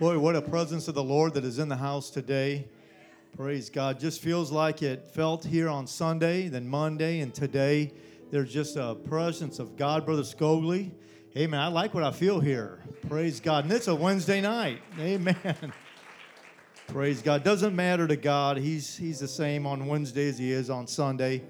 Boy, what a presence of the Lord that is in the house today. Praise God. Just feels like it felt here on Sunday, then Monday, and today. There's just a presence of God, Brother Scogli. Amen. I like what I feel here. Praise God. And it's a Wednesday night. Amen. Praise God. Doesn't matter to God. He's He's the same on Wednesday as he is on Sunday.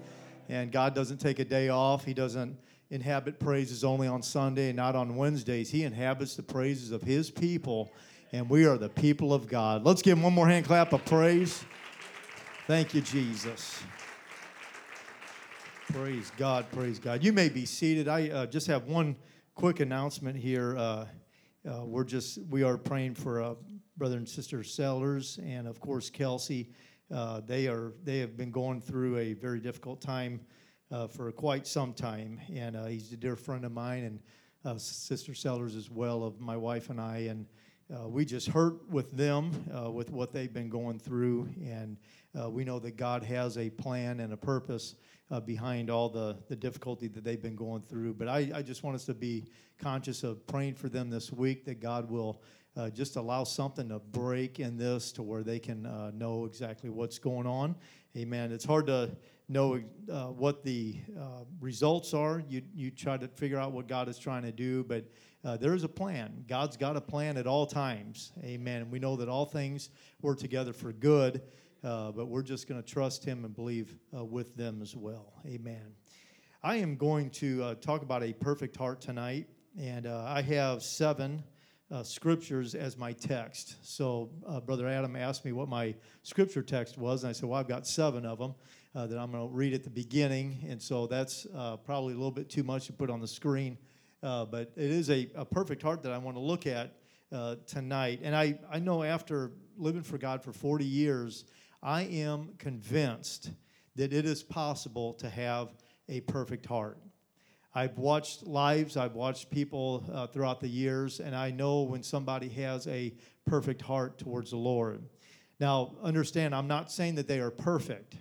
And God doesn't take a day off. He doesn't inhabit praises only on Sunday and not on Wednesdays. He inhabits the praises of his people and we are the people of God. Let's give him one more hand clap of praise. Thank you, Jesus. Praise God, praise God. You may be seated. I uh, just have one quick announcement here. Uh, uh, we're just we are praying for uh, brother and sister Sellers, and of course Kelsey. Uh, they are they have been going through a very difficult time uh, for quite some time, and he's a dear friend of mine, and Sister Sellers as well of my wife and I, and uh, we just hurt with them, uh, with what they've been going through, and uh, we know that God has a plan and a purpose uh, behind all the, the difficulty that they've been going through. But I, I just want us to be conscious of praying for them this week that God will uh, just allow something to break in this to where they can uh, know exactly what's going on. Amen. It's hard to know what the results are. You, you try to figure out what God is trying to do, but uh, there is a plan. God's got a plan at all times. Amen. And we know that all things work together for good, uh, but we're just going to trust Him and believe uh, with them as well. Amen. I am going to uh, talk about a perfect heart tonight, and uh, I have seven. Uh, scriptures as my text. So, Brother Adam asked me what my scripture text was, and I said, Well, I've got seven of them that I'm going to read at the beginning, and so that's probably a little bit too much to put on the screen uh, but it is a, a perfect heart that I want to look at uh, tonight. And I, I know after living for God for 40 years, I am convinced that it is possible to have a perfect heart. I've watched lives, I've watched people uh, throughout the years, and I know when somebody has a perfect heart towards the Lord. Now, understand, I'm not saying that they are perfect.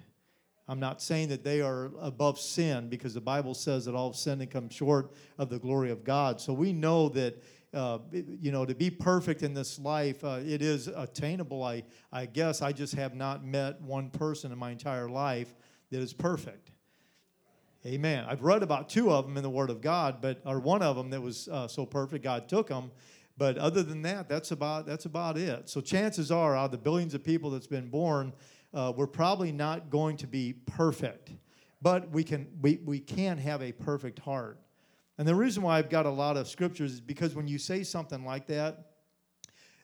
I'm not saying that they are above sin because the Bible says that all have sinned and come short of the glory of God. So we know that, uh, you know, to be perfect in this life, uh, it is attainable. I, I guess I just have not met one person in my entire life that is perfect. Amen. I've read about two of them in the Word of God, but or one of them that was uh, so perfect, God took them. But other than that, that's about that's about it. So chances are, out of the billions of people that's been born, uh, we're probably not going to be perfect, but we can, we, we can have a perfect heart. And the reason why I've got a lot of scriptures is because when you say something like that,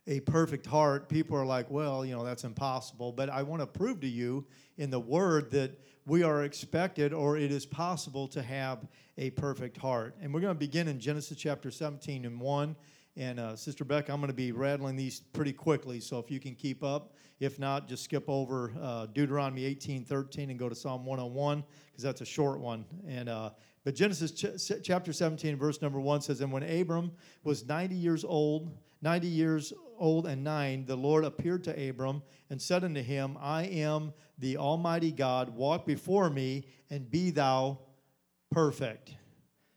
a perfect heart, people are like, well, you know, that's impossible. But I want to prove to you in the word that we are expected or it is possible to have a perfect heart. And we're going to begin in Genesis chapter 17 and 1. And uh, Sister Beck, I'm going to be rattling these pretty quickly, so if you can keep up. If not, just skip over uh, Deuteronomy 18, 13 and go to Psalm 101 because that's a short one. And uh, but Genesis ch- chapter 17, verse number one says, "And when Abram was 90 years old, 90 years old and nine, the Lord appeared to Abram and said unto him, I am the Almighty God. Walk before me and be thou perfect."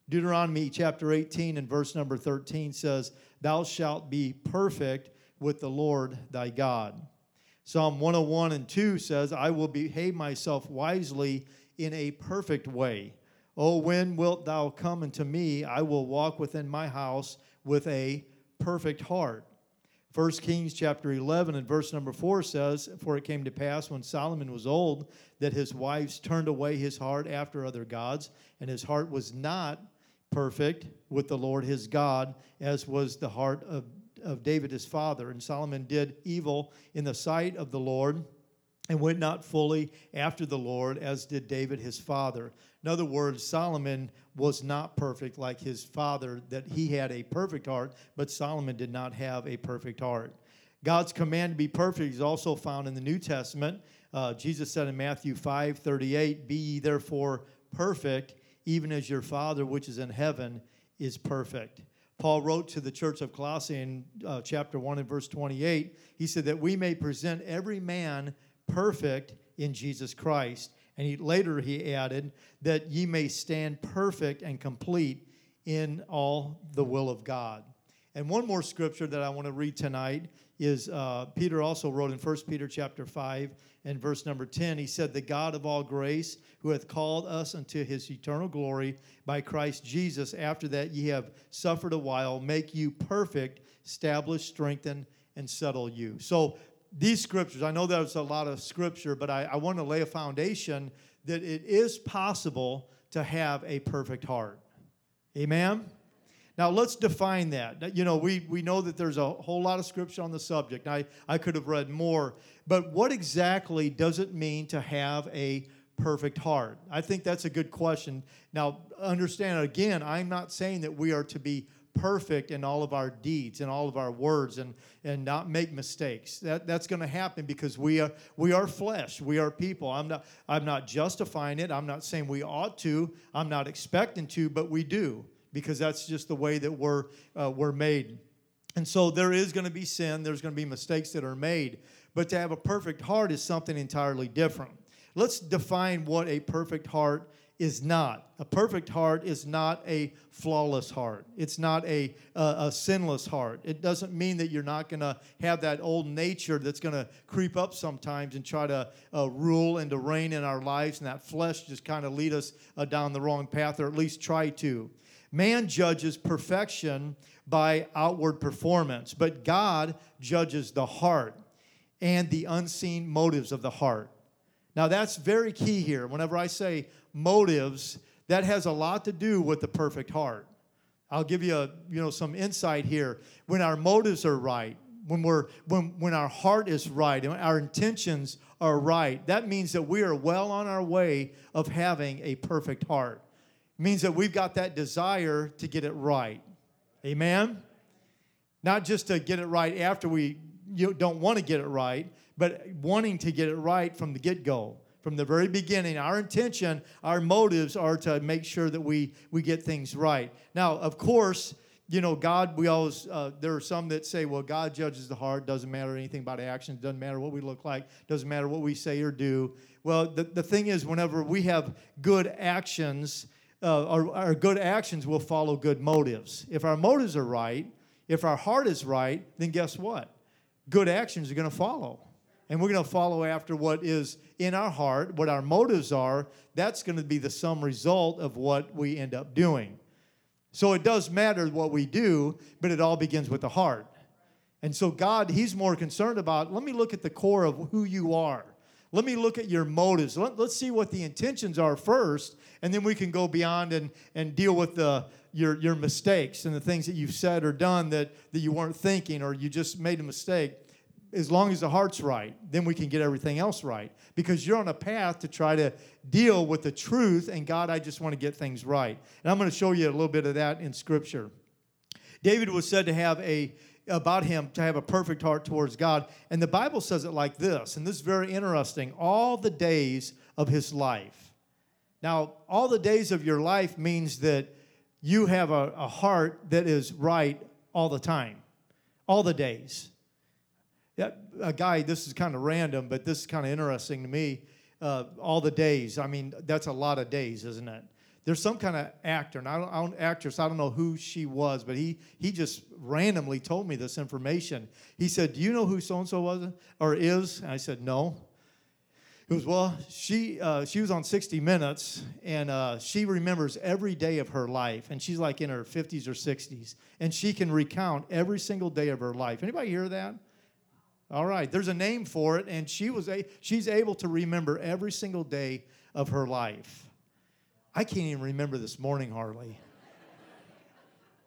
Deuteronomy chapter 18 and verse number 13 says, Thou shalt be perfect with the Lord thy God. Psalm 101 and 2 says, I will behave myself wisely in a perfect way. Oh, when wilt thou come unto me? I will walk within my house with a perfect heart. 1 Kings chapter 11 and verse number 4 says, For it came to pass when Solomon was old that his wives turned away his heart after other gods, and his heart was not perfect with the Lord his God, as was the heart of of David his father. And Solomon did evil in the sight of the Lord and went not fully after the Lord as did David his father. In other words, Solomon was not perfect like his father, that he had a perfect heart, but Solomon did not have a perfect heart. God's command to be perfect is also found in the New Testament. Uh, Jesus said in Matthew 5 38, Be ye therefore perfect, even as your Father which is in heaven is perfect. Paul wrote to the church of Colossae in uh, chapter 1 and verse 28. He said that we may present every man perfect in Jesus Christ. And he, later he added that ye may stand perfect and complete in all the will of God. And one more scripture that I want to read tonight is uh, Peter also wrote in 1 Peter chapter 5 and verse number 10. He said, The God of all grace, who hath called us unto his eternal glory by Christ Jesus, after that ye have suffered a while, make you perfect, establish, strengthen, and settle you. So these scriptures, I know there's a lot of scripture, but I, I want to lay a foundation that it is possible to have a perfect heart. Amen? Now let's define that. You know, we, we know that there's a whole lot of scripture on the subject. I, I could have read more, but what exactly does it mean to have a perfect heart? I think that's a good question. Now, understand again, I'm not saying that we are to be perfect in all of our deeds and all of our words and, and not make mistakes. That, that's going to happen because we are, we are flesh. We are people. I'm not, I'm not justifying it. I'm not saying we ought to. I'm not expecting to, but we do because that's just the way that we're, uh, we're made. And so there is going to be sin, there's going to be mistakes that are made. But to have a perfect heart is something entirely different. Let's define what a perfect heart is not. A perfect heart is not a flawless heart. It's not a, a, a sinless heart. It doesn't mean that you're not going to have that old nature that's going to creep up sometimes and try to uh, rule and to reign in our lives, and that flesh just kind of lead us uh, down the wrong path, or at least try to. Man judges perfection by outward performance, but God judges the heart and the unseen motives of the heart. Now, that's very key here. Whenever I say motives, that has a lot to do with the perfect heart. I'll give you, a, you know, some insight here. When our motives are right, when, we're, when, when our heart is right, and our intentions are right, that means that we are well on our way of having a perfect heart means that we've got that desire to get it right. Amen? Not just to get it right after we you don't want to get it right, but wanting to get it right from the get go. From the very beginning, our intention, our motives are to make sure that we, we get things right. Now, of course, you know, God, we always, uh, there are some that say, well, God judges the heart, doesn't matter anything about actions, doesn't matter what we look like, doesn't matter what we say or do. Well, the, the thing is, whenever we have good actions, uh, our, our good actions will follow good motives. If our motives are right, if our heart is right, then guess what? Good actions are going to follow. And we're going to follow after what is in our heart, what our motives are. That's going to be the sum result of what we end up doing. So it does matter what we do, but it all begins with the heart. And so God, He's more concerned about let me look at the core of who you are. Let me look at your motives. Let, us see what the intentions are first, and then we can go beyond and, and deal with the, your, your mistakes and the things that you've said or done that, that you weren't thinking or you just made a mistake. As long as the heart's right, then we can get everything else right. Because you're on a path to try to deal with the truth, and God, I just want to get things right. And I'm going to show you a little bit of that in Scripture. David was said to have a about him to have a perfect heart towards God. And the Bible says it like this, and this is very interesting all the days of his life. Now, all the days of your life means that you have a, a heart that is right all the time, all the days. Yeah, a guy, this is kind of random, but this is kind of interesting to me. Uh, all the days, I mean, that's a lot of days, isn't it? there's some kind of actor, and I don't, I don't, actress. I don't know who she was, but he he just randomly told me this information. He said, "Do you know who so and so was or is?" And I said, "No." It was well. She uh, she was on 60 Minutes, and uh, she remembers every day of her life, and she's like in her 50s or 60s, and she can recount every single day of her life. Anybody hear that? All right, there's a name for it, and she was a she's able to remember every single day of her life. I can't even remember this morning hardly.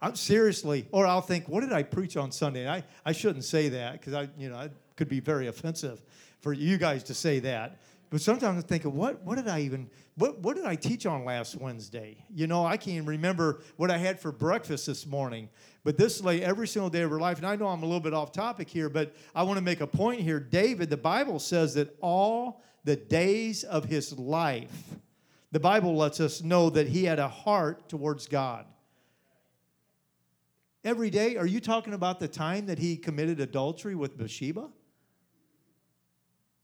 I'm seriously, or I'll think, what did I preach on Sunday? I, I shouldn't say that because I, you know, it could be very offensive for you guys to say that. But sometimes I'm thinking, what, what did I even, what, what did I teach on last Wednesday? You know, I can't remember what I had for breakfast this morning. But this lay every single day of her life. And I know I'm a little bit off topic here, but I want to make a point here. David, the Bible says that all the days of his life, the Bible lets us know that he had a heart towards God. Every day, are you talking about the time that he committed adultery with Bathsheba?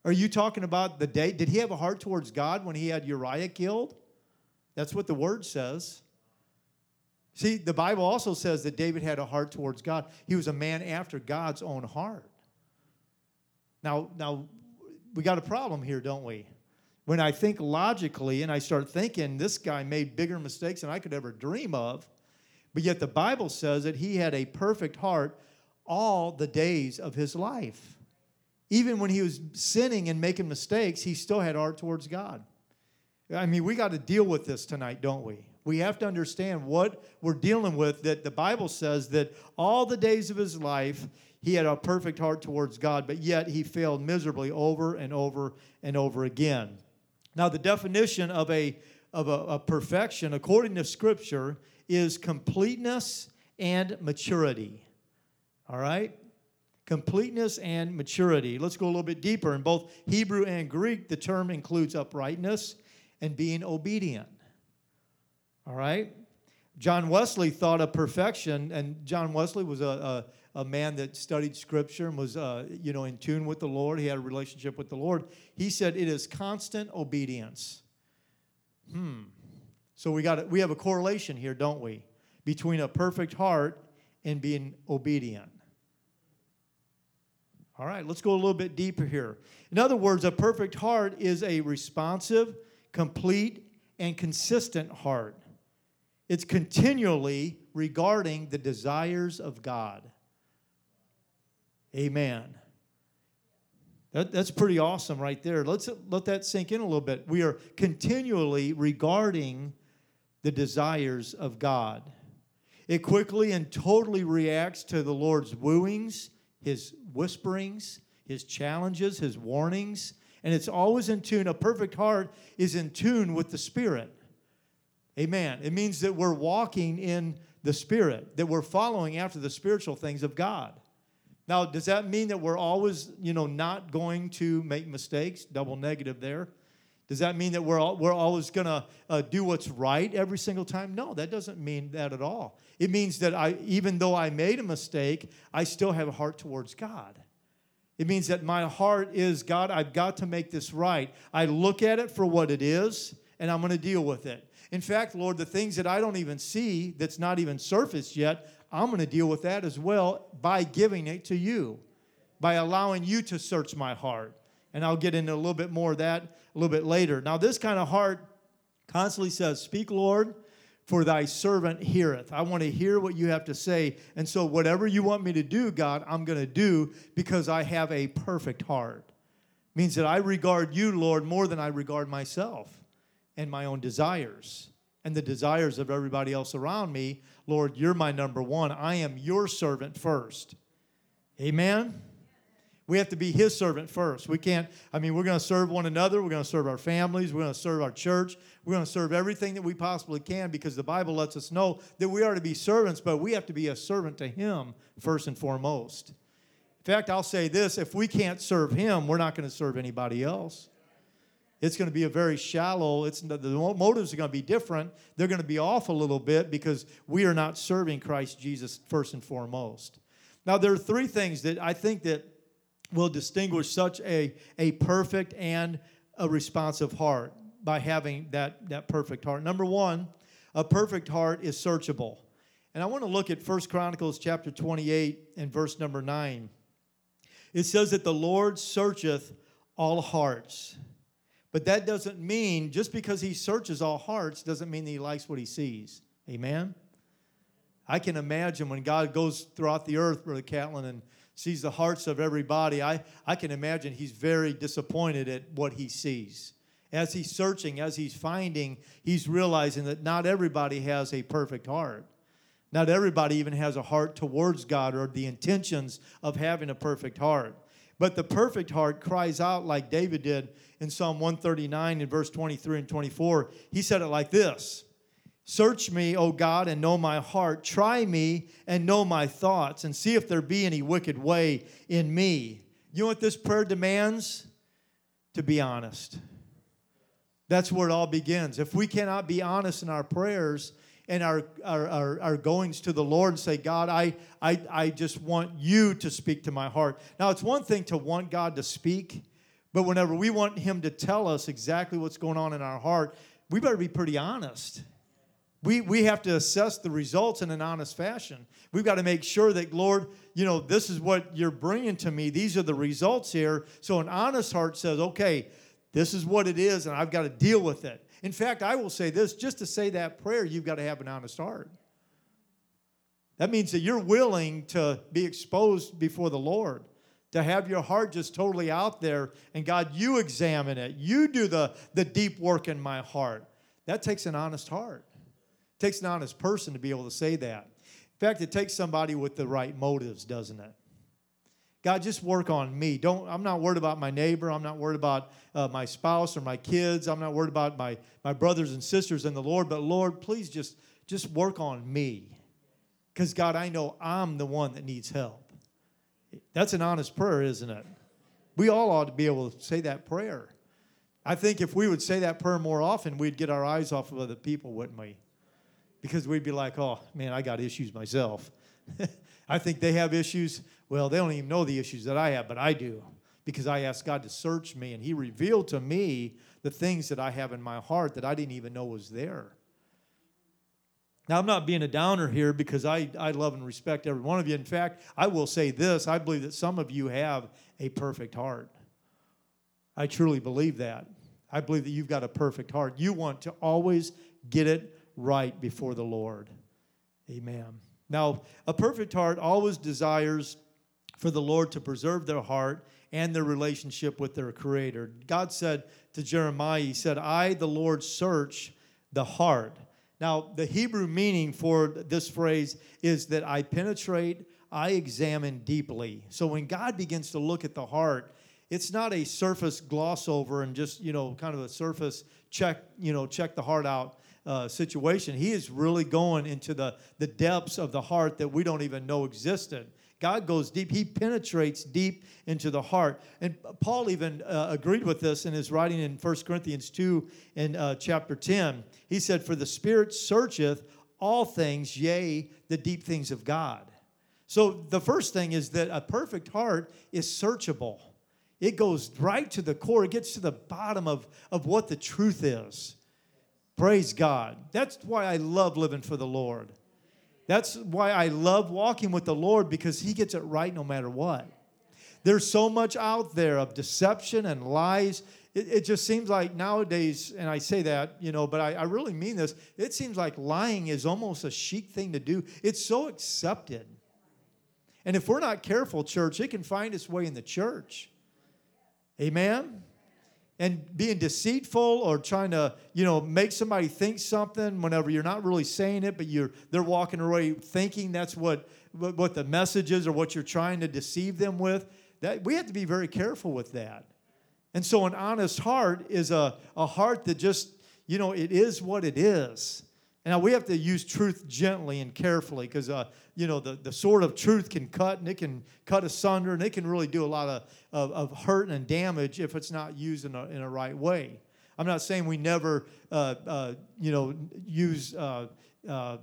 Are you talking about the day? Did he have a heart towards God when he had Uriah killed? That's what the word says. See, the Bible also says that David had a heart towards God. He was a man after God's own heart. Now, now we got a problem here, don't we? When I think logically and I start thinking this guy made bigger mistakes than I could ever dream of, but yet the Bible says that he had a perfect heart all the days of his life. Even when he was sinning and making mistakes, he still had heart towards God. I mean, we got to deal with this tonight, don't we? We have to understand what we're dealing with that the Bible says that all the days of his life he had a perfect heart towards God, but yet he failed miserably over and over and over again. Now, the definition of a of a, a perfection, according to Scripture, is completeness and maturity. All right? Completeness and maturity. Let's go a little bit deeper. In both Hebrew and Greek, the term includes uprightness and being obedient. All right? John Wesley thought of perfection, and John Wesley was a, a, a man that studied Scripture and was, uh, you know, in tune with the Lord. He had a relationship with the Lord. He said it is constant obedience. Hmm. So we got we have a correlation here, don't we, between a perfect heart and being obedient. All right, let's go a little bit deeper here. In other words, a perfect heart is a responsive, complete, and consistent heart. It's continually regarding the desires of God. Amen. That, that's pretty awesome right there. Let's let that sink in a little bit. We are continually regarding the desires of God. It quickly and totally reacts to the Lord's wooings, his whisperings, his challenges, his warnings, and it's always in tune. A perfect heart is in tune with the Spirit. Amen. It means that we're walking in the Spirit, that we're following after the spiritual things of God. Now, does that mean that we're always, you know, not going to make mistakes? Double negative there. Does that mean that we're, all, we're always going to uh, do what's right every single time? No, that doesn't mean that at all. It means that I, even though I made a mistake, I still have a heart towards God. It means that my heart is God, I've got to make this right. I look at it for what it is, and I'm going to deal with it. In fact, Lord, the things that I don't even see, that's not even surfaced yet, I'm going to deal with that as well by giving it to you, by allowing you to search my heart. And I'll get into a little bit more of that a little bit later. Now, this kind of heart constantly says, Speak, Lord, for thy servant heareth. I want to hear what you have to say. And so, whatever you want me to do, God, I'm going to do because I have a perfect heart. Means that I regard you, Lord, more than I regard myself and my own desires and the desires of everybody else around me. Lord, you're my number one. I am your servant first. Amen. We have to be his servant first. We can't, I mean, we're going to serve one another. We're going to serve our families. We're going to serve our church. We're going to serve everything that we possibly can because the Bible lets us know that we are to be servants, but we have to be a servant to him first and foremost. In fact, I'll say this if we can't serve him, we're not going to serve anybody else it's going to be a very shallow it's the motives are going to be different they're going to be off a little bit because we are not serving christ jesus first and foremost now there are three things that i think that will distinguish such a, a perfect and a responsive heart by having that, that perfect heart number one a perfect heart is searchable and i want to look at First chronicles chapter 28 and verse number 9 it says that the lord searcheth all hearts but that doesn't mean, just because he searches all hearts, doesn't mean that he likes what he sees. Amen? I can imagine when God goes throughout the earth, Brother Catlin, and sees the hearts of everybody, I, I can imagine he's very disappointed at what he sees. As he's searching, as he's finding, he's realizing that not everybody has a perfect heart. Not everybody even has a heart towards God or the intentions of having a perfect heart. But the perfect heart cries out like David did in Psalm 139 in verse 23 and 24. He said it like this Search me, O God, and know my heart. Try me and know my thoughts, and see if there be any wicked way in me. You know what this prayer demands? To be honest. That's where it all begins. If we cannot be honest in our prayers, and our, our, our, our, goings to the Lord and say, God, I, I, I just want you to speak to my heart. Now, it's one thing to want God to speak, but whenever we want Him to tell us exactly what's going on in our heart, we better be pretty honest. We, we have to assess the results in an honest fashion. We've got to make sure that, Lord, you know, this is what you're bringing to me. These are the results here. So an honest heart says, okay, this is what it is, and I've got to deal with it. In fact, I will say this just to say that prayer, you've got to have an honest heart. That means that you're willing to be exposed before the Lord, to have your heart just totally out there, and God, you examine it. You do the, the deep work in my heart. That takes an honest heart. It takes an honest person to be able to say that. In fact, it takes somebody with the right motives, doesn't it? God, just work on me. Don't. I'm not worried about my neighbor. I'm not worried about uh, my spouse or my kids. I'm not worried about my my brothers and sisters in the Lord. But Lord, please just just work on me, because God, I know I'm the one that needs help. That's an honest prayer, isn't it? We all ought to be able to say that prayer. I think if we would say that prayer more often, we'd get our eyes off of other people, wouldn't we? Because we'd be like, oh, man, I got issues myself. I think they have issues. Well, they don't even know the issues that I have, but I do because I asked God to search me and He revealed to me the things that I have in my heart that I didn't even know was there. Now, I'm not being a downer here because I, I love and respect every one of you. In fact, I will say this I believe that some of you have a perfect heart. I truly believe that. I believe that you've got a perfect heart. You want to always get it right before the Lord. Amen. Now, a perfect heart always desires for the Lord to preserve their heart and their relationship with their Creator. God said to Jeremiah, He said, I, the Lord, search the heart. Now, the Hebrew meaning for this phrase is that I penetrate, I examine deeply. So when God begins to look at the heart, it's not a surface gloss over and just you know kind of a surface check you know check the heart out uh, situation. He is really going into the the depths of the heart that we don't even know existed. God goes deep. He penetrates deep into the heart. And paul even uh, agreed with this in his writing in 1 corinthians 2 in uh, chapter 10 he said for the spirit searcheth all things yea the deep things of god. So the first thing is that a perfect heart is searchable. It goes right to the core, it gets to the bottom of, of what the truth is. Praise God. That's why I love living for the Lord. That's why I love walking with the Lord because He gets it right no matter what. There's so much out there of deception and lies. It, it just seems like nowadays, and I say that, you know, but I, I really mean this, it seems like lying is almost a chic thing to do. It's so accepted. And if we're not careful, church, it can find its way in the church. Amen? And being deceitful or trying to, you know, make somebody think something whenever you're not really saying it, but you're they're walking away thinking that's what what the message is or what you're trying to deceive them with. That we have to be very careful with that. And so an honest heart is a, a heart that just, you know, it is what it is. Now we have to use truth gently and carefully because uh, you know the, the sword of truth can cut and it can cut asunder and it can really do a lot of, of, of hurt and damage if it's not used in a, in a right way. I'm not saying we never uh, uh, you know use uh, uh,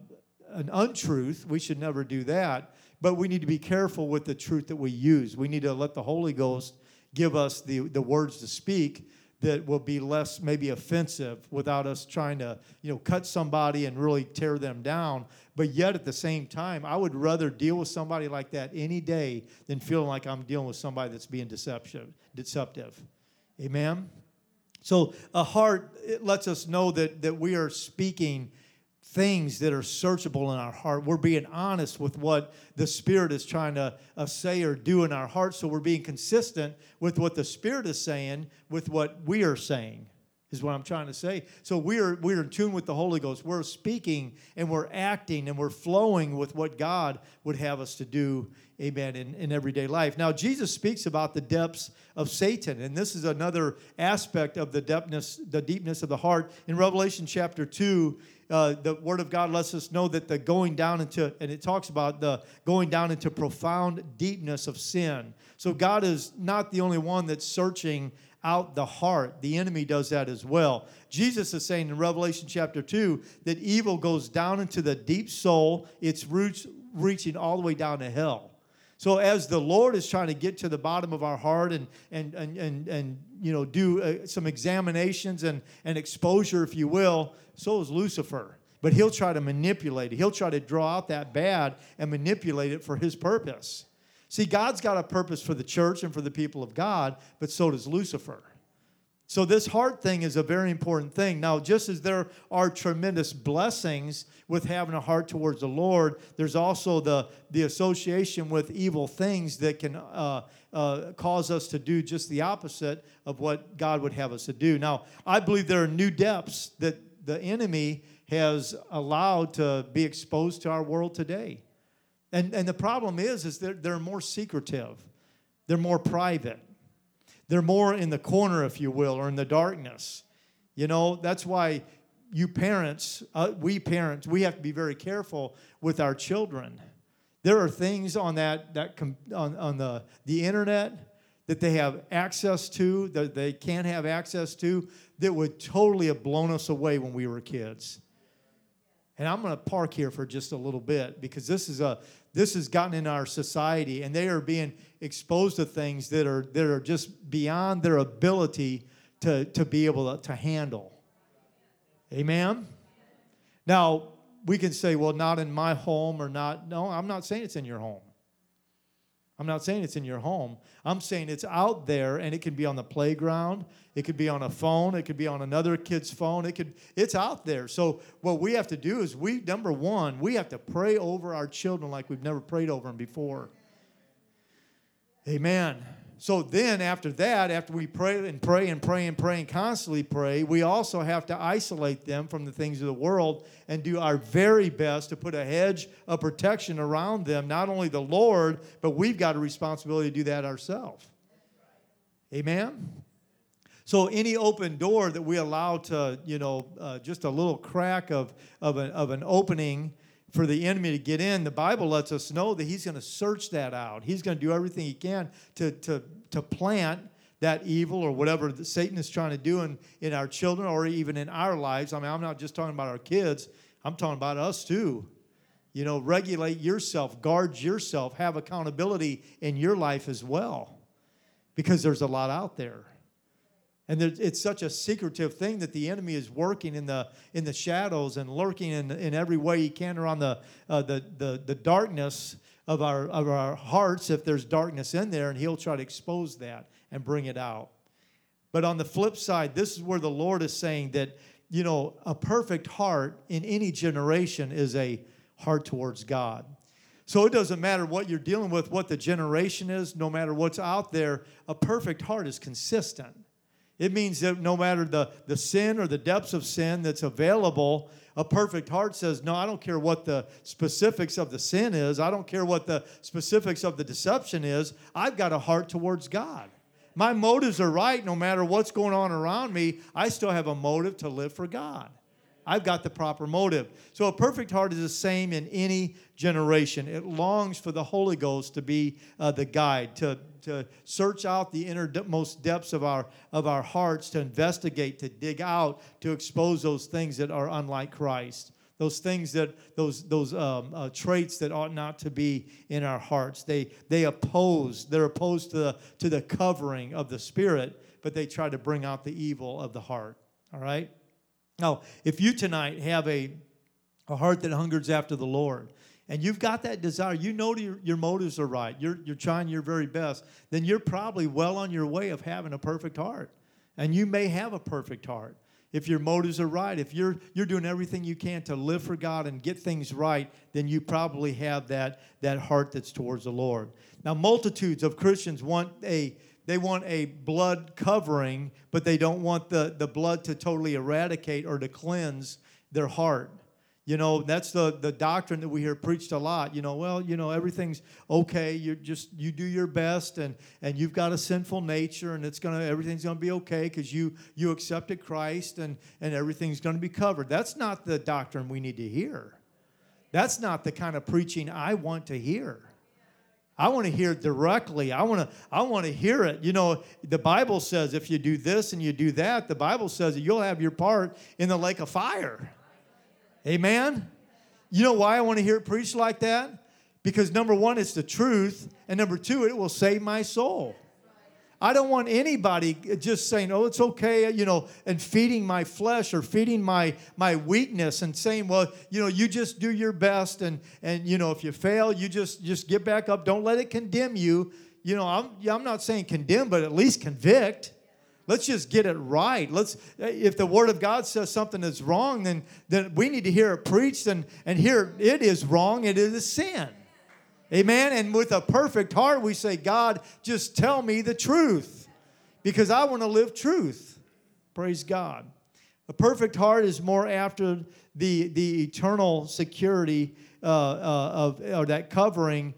an untruth. We should never do that. But we need to be careful with the truth that we use. We need to let the Holy Ghost give us the, the words to speak that will be less maybe offensive without us trying to you know cut somebody and really tear them down. But yet at the same time i would rather deal with somebody like that any day than feeling like i'm dealing with somebody that's being deceptive deceptive. Amen? So a heart it lets us know that that we are speaking things that are searchable in our heart. We're being honest with what the Spirit is trying to uh, say or do in our hearts. So we're being consistent with what the Spirit is saying with what we are saying. Is what I'm trying to say. So we're we're in tune with the Holy Ghost. We're speaking and we're acting and we're flowing with what God would have us to do, amen, in, in everyday life. Now Jesus speaks about the depths of Satan, and this is another aspect of the depthness, the deepness of the heart. In Revelation chapter 2, uh, the Word of God lets us know that the going down into, and it talks about the going down into profound deepness of sin. So God is not the only one that's searching out the heart. The enemy does that as well. Jesus is saying in Revelation chapter 2 that evil goes down into the deep soul, its roots reaching all the way down to hell. So as the Lord is trying to get to the bottom of our heart and and and and, and you know do uh, some examinations and and exposure, if you will, so is Lucifer But he'll try to manipulate it. He'll try to draw out that bad and manipulate it for his purpose. See, God's got a purpose for the church and for the people of God, but so does Lucifer. So, this heart thing is a very important thing. Now, just as there are tremendous blessings with having a heart towards the Lord, there's also the, the association with evil things that can uh, uh, cause us to do just the opposite of what God would have us to do. Now, I believe there are new depths that the enemy has allowed to be exposed to our world today. And, and the problem is, is they're, they're more secretive, they're more private. They're more in the corner, if you will, or in the darkness. You know, that's why you parents, uh, we parents, we have to be very careful with our children. There are things on that, that com- on, on the, the internet that they have access to, that they can't have access to, that would totally have blown us away when we were kids. And I'm going to park here for just a little bit because this is a this has gotten in our society and they are being exposed to things that are that are just beyond their ability to, to be able to, to handle. Amen. Now, we can say, well, not in my home or not. No, I'm not saying it's in your home. I'm not saying it's in your home. I'm saying it's out there and it can be on the playground, it could be on a phone, it could be on another kid's phone. It could it's out there. So what we have to do is we number 1, we have to pray over our children like we've never prayed over them before. Amen. So then, after that, after we pray and pray and pray and pray and constantly pray, we also have to isolate them from the things of the world and do our very best to put a hedge of protection around them, not only the Lord, but we've got a responsibility to do that ourselves. Amen? So any open door that we allow to, you know, uh, just a little crack of, of, an, of an opening for the enemy to get in, the Bible lets us know that he's going to search that out. He's going to do everything he can to, to, to plant that evil or whatever Satan is trying to do in, in our children or even in our lives. I mean, I'm not just talking about our kids, I'm talking about us too. You know, regulate yourself, guard yourself, have accountability in your life as well because there's a lot out there. And it's such a secretive thing that the enemy is working in the in the shadows and lurking in, in every way he can around the, uh, the, the, the darkness of our, of our hearts if there's darkness in there, and he'll try to expose that and bring it out. But on the flip side, this is where the Lord is saying that, you know, a perfect heart in any generation is a heart towards God. So it doesn't matter what you're dealing with, what the generation is, no matter what's out there, a perfect heart is consistent. It means that no matter the, the sin or the depths of sin that's available, a perfect heart says, No, I don't care what the specifics of the sin is. I don't care what the specifics of the deception is. I've got a heart towards God. My motives are right no matter what's going on around me. I still have a motive to live for God. I've got the proper motive. So a perfect heart is the same in any generation. It longs for the Holy Ghost to be uh, the guide, to, to search out the innermost depths of our, of our hearts, to investigate, to dig out, to expose those things that are unlike Christ. Those things that, those, those um, uh, traits that ought not to be in our hearts. They, they oppose, they're opposed to the, to the covering of the Spirit, but they try to bring out the evil of the heart. All right? Now, if you tonight have a, a heart that hungers after the Lord, and you've got that desire, you know your, your motives are right, you're, you're trying your very best, then you're probably well on your way of having a perfect heart. And you may have a perfect heart if your motives are right. If you're, you're doing everything you can to live for God and get things right, then you probably have that, that heart that's towards the Lord. Now, multitudes of Christians want a they want a blood covering, but they don't want the, the blood to totally eradicate or to cleanse their heart. You know, that's the, the doctrine that we hear preached a lot. You know, well, you know, everything's okay. You just you do your best and and you've got a sinful nature and it's gonna everything's gonna be okay because you you accepted Christ and, and everything's gonna be covered. That's not the doctrine we need to hear. That's not the kind of preaching I want to hear. I want to hear it directly. I want to I want to hear it. You know, the Bible says if you do this and you do that, the Bible says you'll have your part in the lake of fire. Amen. You know why I want to hear it preached like that? Because number 1 it's the truth and number 2 it will save my soul. I don't want anybody just saying, oh, it's okay, you know, and feeding my flesh or feeding my, my weakness and saying, well, you know, you just do your best and, and, you know, if you fail, you just, just get back up. Don't let it condemn you. You know, I'm, I'm not saying condemn, but at least convict. Let's just get it right. Let's, if the Word of God says something is wrong, then, then we need to hear it preached and, and hear it is wrong, it is a sin. Amen. And with a perfect heart, we say, God, just tell me the truth because I want to live truth. Praise God. A perfect heart is more after the, the eternal security uh, uh, of or that covering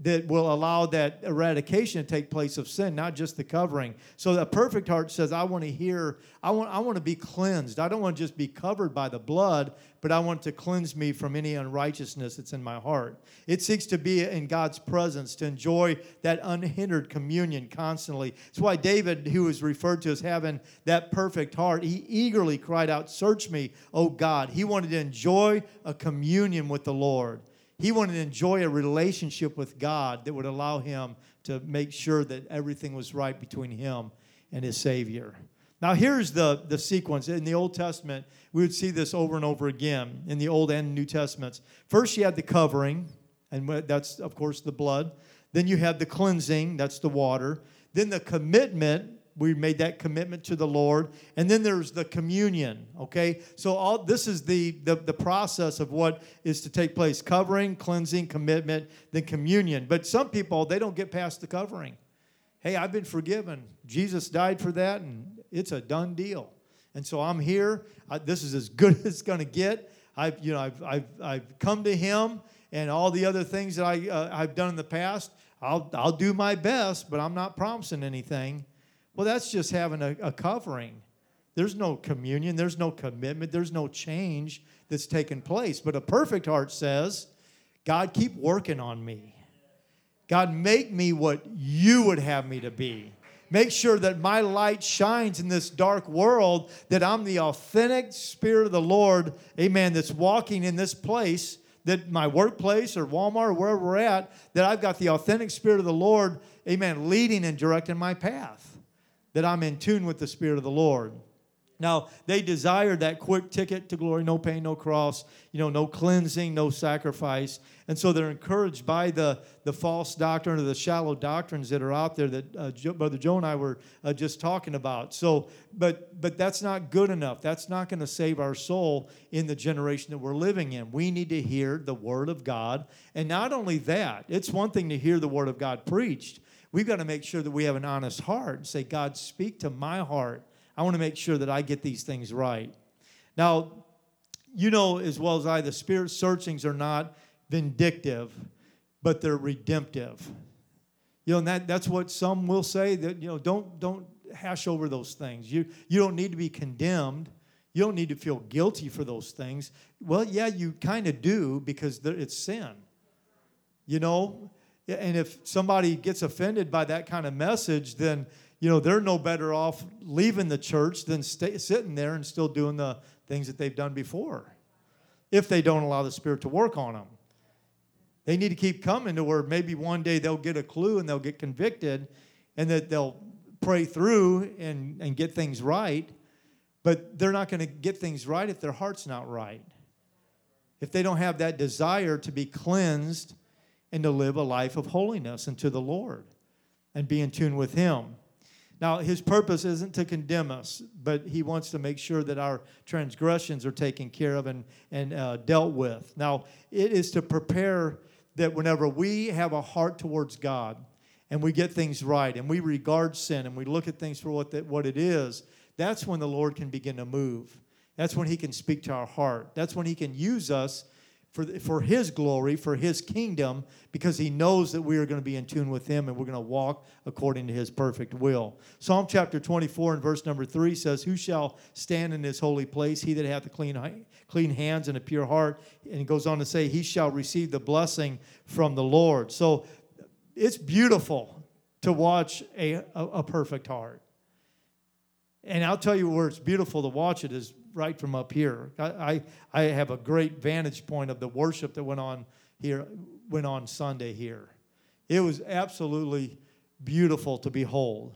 that will allow that eradication to take place of sin, not just the covering. So the perfect heart says, I want to hear, I want, I want to be cleansed. I don't want to just be covered by the blood, but I want to cleanse me from any unrighteousness that's in my heart. It seeks to be in God's presence, to enjoy that unhindered communion constantly. That's why David, who was referred to as having that perfect heart, he eagerly cried out, Search me, O God. He wanted to enjoy a communion with the Lord. He wanted to enjoy a relationship with God that would allow him to make sure that everything was right between him and his Savior. Now, here's the, the sequence. In the Old Testament, we would see this over and over again in the Old and New Testaments. First, you had the covering, and that's, of course, the blood. Then you had the cleansing, that's the water. Then the commitment, we made that commitment to the Lord. And then there's the communion, okay? So all this is the, the, the process of what is to take place covering, cleansing, commitment, then communion. But some people, they don't get past the covering. Hey, I've been forgiven. Jesus died for that, and it's a done deal. And so I'm here. I, this is as good as it's going to get. I've, you know, I've, I've, I've come to Him, and all the other things that I, uh, I've done in the past, I'll, I'll do my best, but I'm not promising anything. Well, that's just having a, a covering. There's no communion, there's no commitment, there's no change that's taken place. But a perfect heart says, God, keep working on me. God, make me what you would have me to be. Make sure that my light shines in this dark world, that I'm the authentic Spirit of the Lord, amen, that's walking in this place, that my workplace or Walmart or wherever we're at, that I've got the authentic Spirit of the Lord, amen, leading and directing my path that I'm in tune with the Spirit of the Lord. Now, they desired that quick ticket to glory, no pain, no cross, you know, no cleansing, no sacrifice. And so they're encouraged by the, the false doctrine or the shallow doctrines that are out there that uh, Brother Joe and I were uh, just talking about. So, but, but that's not good enough. That's not going to save our soul in the generation that we're living in. We need to hear the Word of God. And not only that, it's one thing to hear the Word of God preached, We've got to make sure that we have an honest heart and say, God, speak to my heart. I want to make sure that I get these things right. Now, you know as well as I, the spirit searchings are not vindictive, but they're redemptive. You know, and that, that's what some will say that, you know, don't, don't hash over those things. You, you don't need to be condemned. You don't need to feel guilty for those things. Well, yeah, you kind of do because it's sin. You know, and if somebody gets offended by that kind of message, then you know they're no better off leaving the church than stay, sitting there and still doing the things that they've done before. If they don't allow the Spirit to work on them, they need to keep coming to where maybe one day they'll get a clue and they'll get convicted, and that they'll pray through and, and get things right. But they're not going to get things right if their heart's not right. If they don't have that desire to be cleansed and to live a life of holiness unto the Lord and be in tune with Him. Now, His purpose isn't to condemn us, but He wants to make sure that our transgressions are taken care of and, and uh, dealt with. Now, it is to prepare that whenever we have a heart towards God and we get things right and we regard sin and we look at things for what, the, what it is, that's when the Lord can begin to move. That's when He can speak to our heart. That's when He can use us for, for His glory, for His kingdom, because He knows that we are going to be in tune with Him and we're going to walk according to His perfect will. Psalm chapter 24 and verse number 3 says, Who shall stand in His holy place? He that hath a clean, clean hands and a pure heart. And it goes on to say, He shall receive the blessing from the Lord. So it's beautiful to watch a, a, a perfect heart. And I'll tell you where it's beautiful to watch it is right from up here. I, I, I have a great vantage point of the worship that went on here, went on Sunday here. It was absolutely beautiful to behold.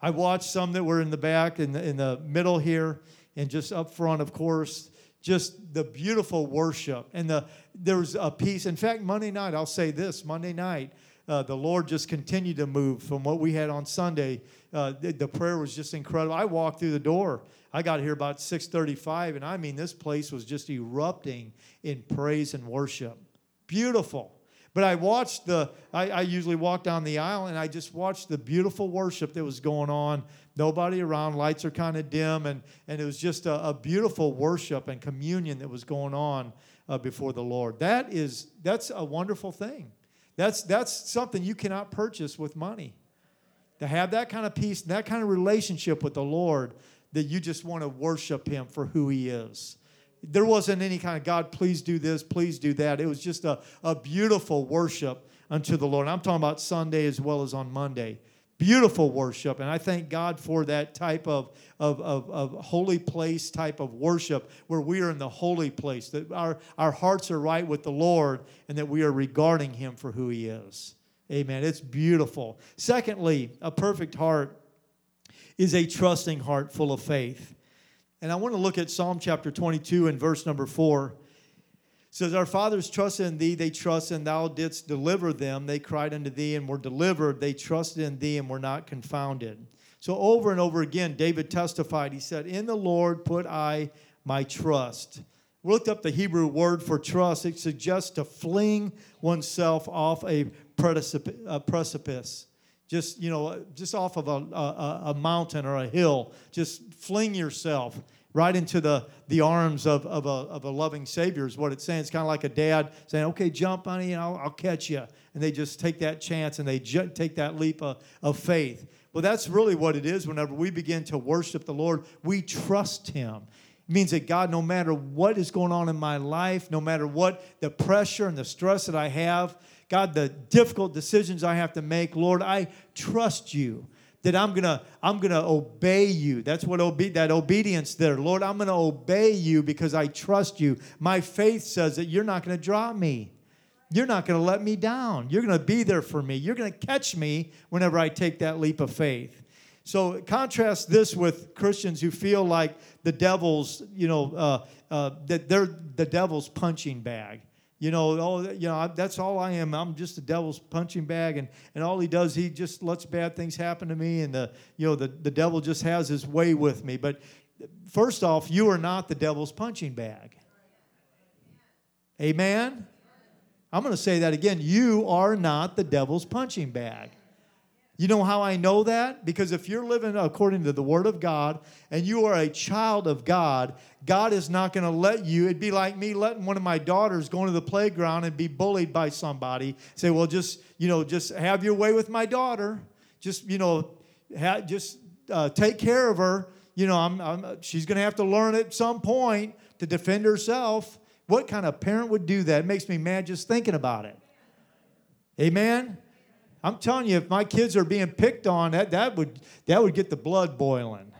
I watched some that were in the back, in in the middle here, and just up front, of course. Just the beautiful worship. And the, there was a peace. In fact, Monday night, I'll say this Monday night, uh, the Lord just continued to move from what we had on Sunday. Uh, the, the, prayer was just incredible. I walked through the door. I got here about 6:35, and I mean, this place was just erupting in praise and worship. Beautiful. But I watched the, I, I, usually walk down the aisle and I just watched the beautiful worship that was going on. Nobody around, lights are kind of dim, and, and it was just a, a, beautiful worship and communion that was going on uh, before the Lord. That is, that's a wonderful thing. That's, that's something you cannot purchase with money. To have that kind of peace, that kind of relationship with the Lord, that you just want to worship Him for who He is. There wasn't any kind of God, please do this, please do that. It was just a, a beautiful worship unto the Lord. I'm talking about Sunday as well as on Monday. Beautiful worship. And I thank God for that type of, of, of, of holy place type of worship where we are in the holy place, that our, our hearts are right with the Lord and that we are regarding Him for who He is. Amen. It's beautiful. Secondly, a perfect heart is a trusting heart full of faith. And I want to look at Psalm chapter 22 and verse number 4. Says, Our fathers trusted in thee, they trust, and thou didst deliver them. They cried unto thee and were delivered. They trusted in thee and were not confounded. So, over and over again, David testified. He said, In the Lord put I my trust. We looked up the Hebrew word for trust. It suggests to fling oneself off a precipice just you know just off of a, a, a, mountain or a hill just fling yourself right into the, the arms of, of, a, of a loving savior is what it's saying. It's kind of like a dad saying okay jump honey and I'll, I'll catch you and they just take that chance and they ju- take that leap of, of faith. Well that's really what it is whenever we begin to worship the lord we trust him. It means that God, no matter what is going on in my life, no matter what the pressure and the stress that I have, God, the difficult decisions I have to make, Lord, I trust you that I'm gonna I'm gonna obey you. That's what obe- that obedience there, Lord. I'm gonna obey you because I trust you. My faith says that you're not gonna drop me. You're not gonna let me down. You're gonna be there for me. You're gonna catch me whenever I take that leap of faith. So contrast this with Christians who feel like the devil's, you know, uh, uh, that they're the devil's punching bag you know, oh, you know, that's all I am. I'm just the devil's punching bag, and, and all he does, he just lets bad things happen to me, and the, you know, the, the devil just has his way with me. But first off, you are not the devil's punching bag. Amen? I'm going to say that again. You are not the devil's punching bag. You know how I know that? Because if you're living according to the Word of God and you are a child of God, God is not going to let you. It'd be like me letting one of my daughters go into the playground and be bullied by somebody. Say, well, just, you know, just have your way with my daughter. Just, you know, ha- just uh, take care of her. You know, I'm, I'm, she's going to have to learn at some point to defend herself. What kind of parent would do that? It makes me mad just thinking about it. Amen? I'm telling you, if my kids are being picked on, that, that, would, that would get the blood boiling.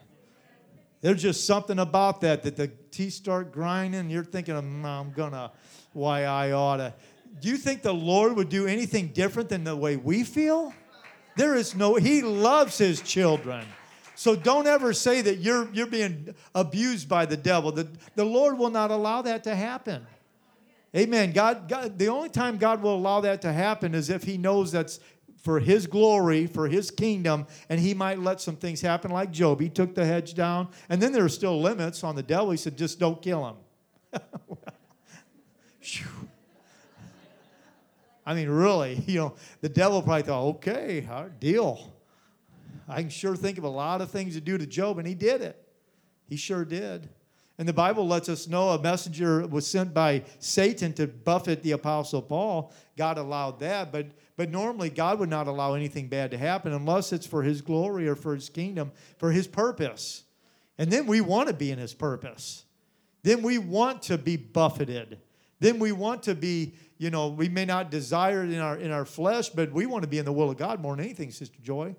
There's just something about that that the teeth start grinding. You're thinking, mm, I'm gonna, why I oughta. Do you think the Lord would do anything different than the way we feel? There is no, He loves His children. So don't ever say that you're, you're being abused by the devil. The, the Lord will not allow that to happen. Amen. God, God, the only time God will allow that to happen is if He knows that's for his glory, for his kingdom, and he might let some things happen like Job. He took the hedge down, and then there are still limits on the devil. He said, just don't kill him. I mean, really, you know, the devil probably thought, okay, deal. I can sure think of a lot of things to do to Job, and he did it. He sure did. And the Bible lets us know a messenger was sent by Satan to buffet the Apostle Paul. God allowed that, but, but normally God would not allow anything bad to happen unless it's for his glory or for his kingdom, for his purpose. And then we want to be in his purpose. Then we want to be buffeted. Then we want to be, you know, we may not desire it in our in our flesh, but we want to be in the will of God more than anything, Sister Joy.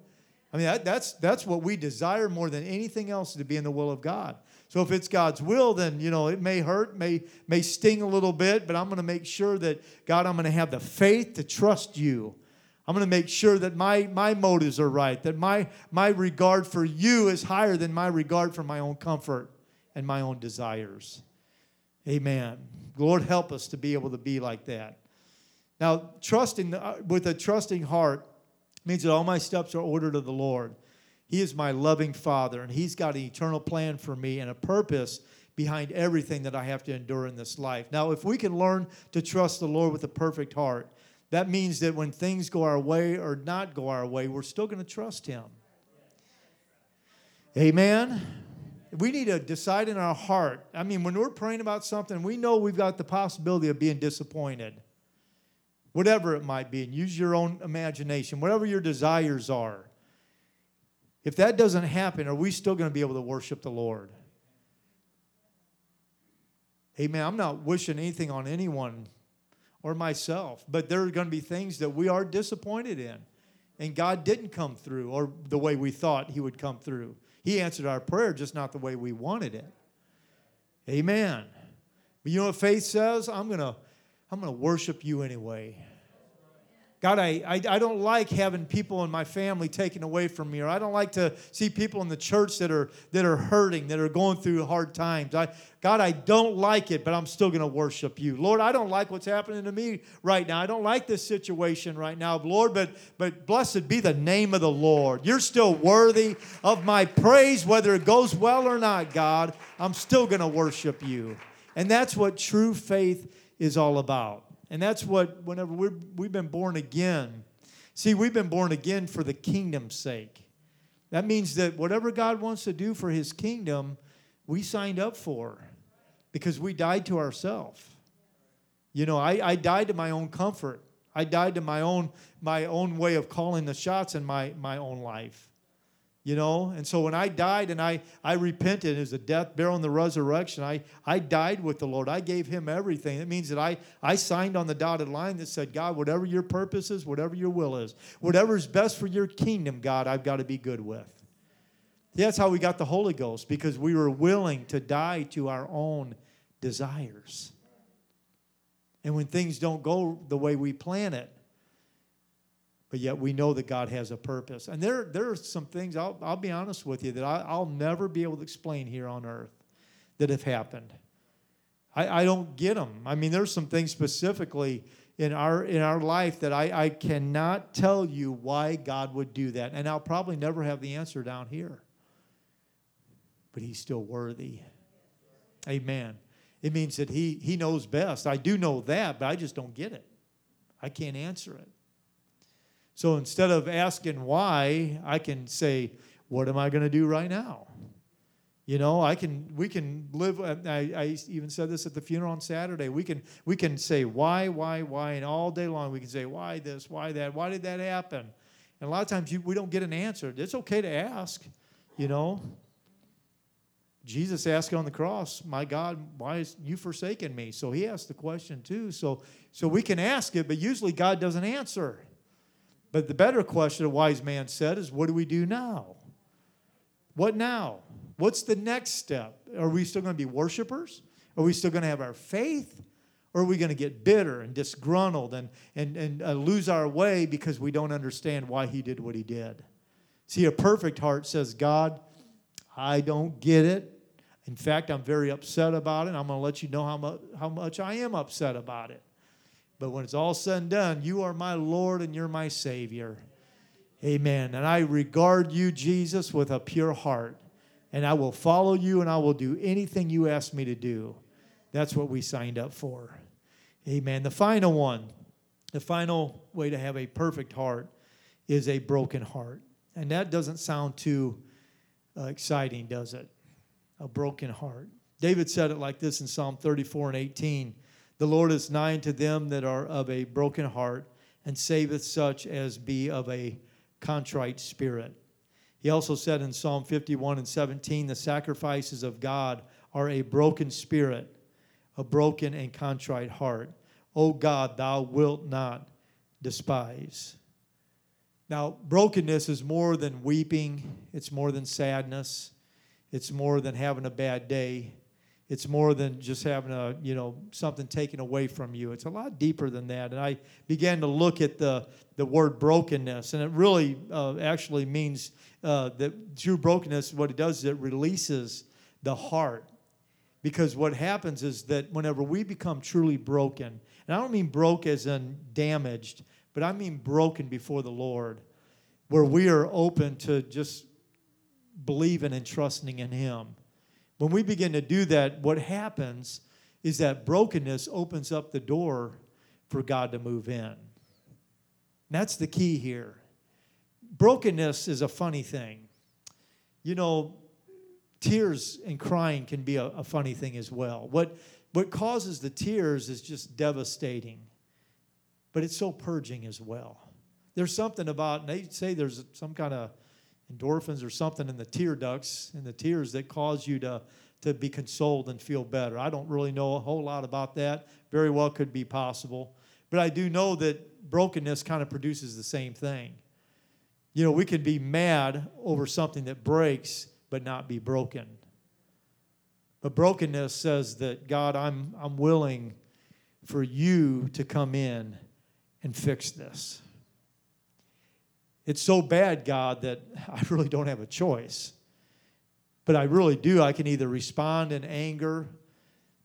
I mean, that, that's that's what we desire more than anything else to be in the will of God. So if it's God's will, then you know it may hurt, may may sting a little bit, but I'm going to make sure that God, I'm going to have the faith to trust you. I'm going to make sure that my, my motives are right, that my, my regard for you is higher than my regard for my own comfort and my own desires. Amen. Lord, help us to be able to be like that. Now, trusting uh, with a trusting heart means that all my steps are ordered of the Lord. He is my loving Father, and He's got an eternal plan for me and a purpose behind everything that I have to endure in this life. Now, if we can learn to trust the Lord with a perfect heart, that means that when things go our way or not go our way, we're still going to trust Him. Amen. We need to decide in our heart. I mean, when we're praying about something, we know we've got the possibility of being disappointed, whatever it might be, and use your own imagination, whatever your desires are. If that doesn't happen, are we still going to be able to worship the Lord? Amen. I'm not wishing anything on anyone or myself, but there are going to be things that we are disappointed in. And God didn't come through or the way we thought He would come through. He answered our prayer, just not the way we wanted it. Amen. But you know what faith says? I'm to I'm to worship you anyway. God, I, I, I, don't like having people in my family taken away from me, or I don't like to see people in the church that are, that are hurting, that are going through hard times. I, God, I don't like it, but I'm still going to worship you. Lord, I don't like what's happening to me right now. I don't like this situation right now, Lord, but, but blessed be the name of the Lord. You're still worthy of my praise, whether it goes well or not, God. I'm still going to worship you. And that's what true faith is all about. And that's what, whenever we we've been born again, see, we've been born again for the kingdom's sake. That means that whatever God wants to do for his kingdom, we signed up for because we died to ourselves. You know, I, I died to my own comfort. I died to my own my own way of calling the shots in my, my own life you know? And so when i died and i i repented as a death burial and the resurrection i i died with the lord. I gave him everything. It means that i i signed on the dotted line that said god whatever your purpose is whatever your will is whatever is best for your kingdom god i've got to be good with. That's how we got the holy ghost because we were willing to die to our own desires. And when things don't go the way we plan it but yet we know that God has a purpose. And there, there are some things, I'll, I'll be honest with you, that I, I'll never be able to explain here on earth that have happened. I, I don't get them. I mean, there's some things specifically in our, in our life that I, I cannot tell you why God would do that. And I'll probably never have the answer down here. But He's still worthy. Amen. It means that he, he knows best. I do know that, but I just don't get it. I can't answer it. So instead of asking why, I can say, what am I going to do right now? You know, I can we can live I, I even said this at the funeral on Saturday. We can we can say why, why, why, and all day long we can say why this, why that, why did that happen? And a lot of times you, we don't get an answer. It's okay to ask, you know. Jesus asked on the cross, "My God, why is you forsaken me?" So he asked the question too. So so we can ask it, but usually God doesn't answer. But the better question a wise man said is, what do we do now? What now? What's the next step? Are we still going to be worshipers? Are we still going to have our faith? Or are we going to get bitter and disgruntled and, and, and uh, lose our way because we don't understand why he did what he did? See, a perfect heart says, God, I don't get it. In fact, I'm very upset about it. I'm going to let you know how much, how much I am upset about it. But when it's all said and done, you are my Lord and you're my Savior. Amen. And I regard you, Jesus, with a pure heart. And I will follow you and I will do anything you ask me to do. That's what we signed up for. Amen. The final one, the final way to have a perfect heart is a broken heart. And that doesn't sound too uh, exciting, does it? A broken heart. David said it like this in Psalm 34 and 18 the Lord is nigh to them that are of a broken heart, and saveth such as be of a contrite spirit. He also said in Psalm 51 and 17, the sacrifices of God are a broken spirit, a broken and contrite heart. O God, thou wilt not despise. Now, brokenness is more than weeping, it's more than sadness, it's more than having a bad day. It's more than just having a, you know, something taken away from you. It's a lot deeper than that. And I began to look at the, the word brokenness, and it really uh, actually means uh, that through brokenness, what it does is it releases the heart. Because what happens is that whenever we become truly broken, and I don't mean broke as in damaged, but I mean broken before the Lord, where we are open to just believing and trusting in Him when we begin to do that, what happens is that brokenness opens up the door for God to move in. And that's the key here. Brokenness is a funny thing. You know, tears and crying can be a, a funny thing as well. What, what causes the tears is just devastating, but it's so purging as well. There's something about, and they say there's some kind of endorphins or something in the tear ducts in the tears that cause you to, to be consoled and feel better. I don't really know a whole lot about that. Very well could be possible. But I do know that brokenness kind of produces the same thing. You know, we can be mad over something that breaks but not be broken. But brokenness says that, God, I'm, I'm willing for you to come in and fix this. It's so bad, God, that I really don't have a choice. But I really do. I can either respond in anger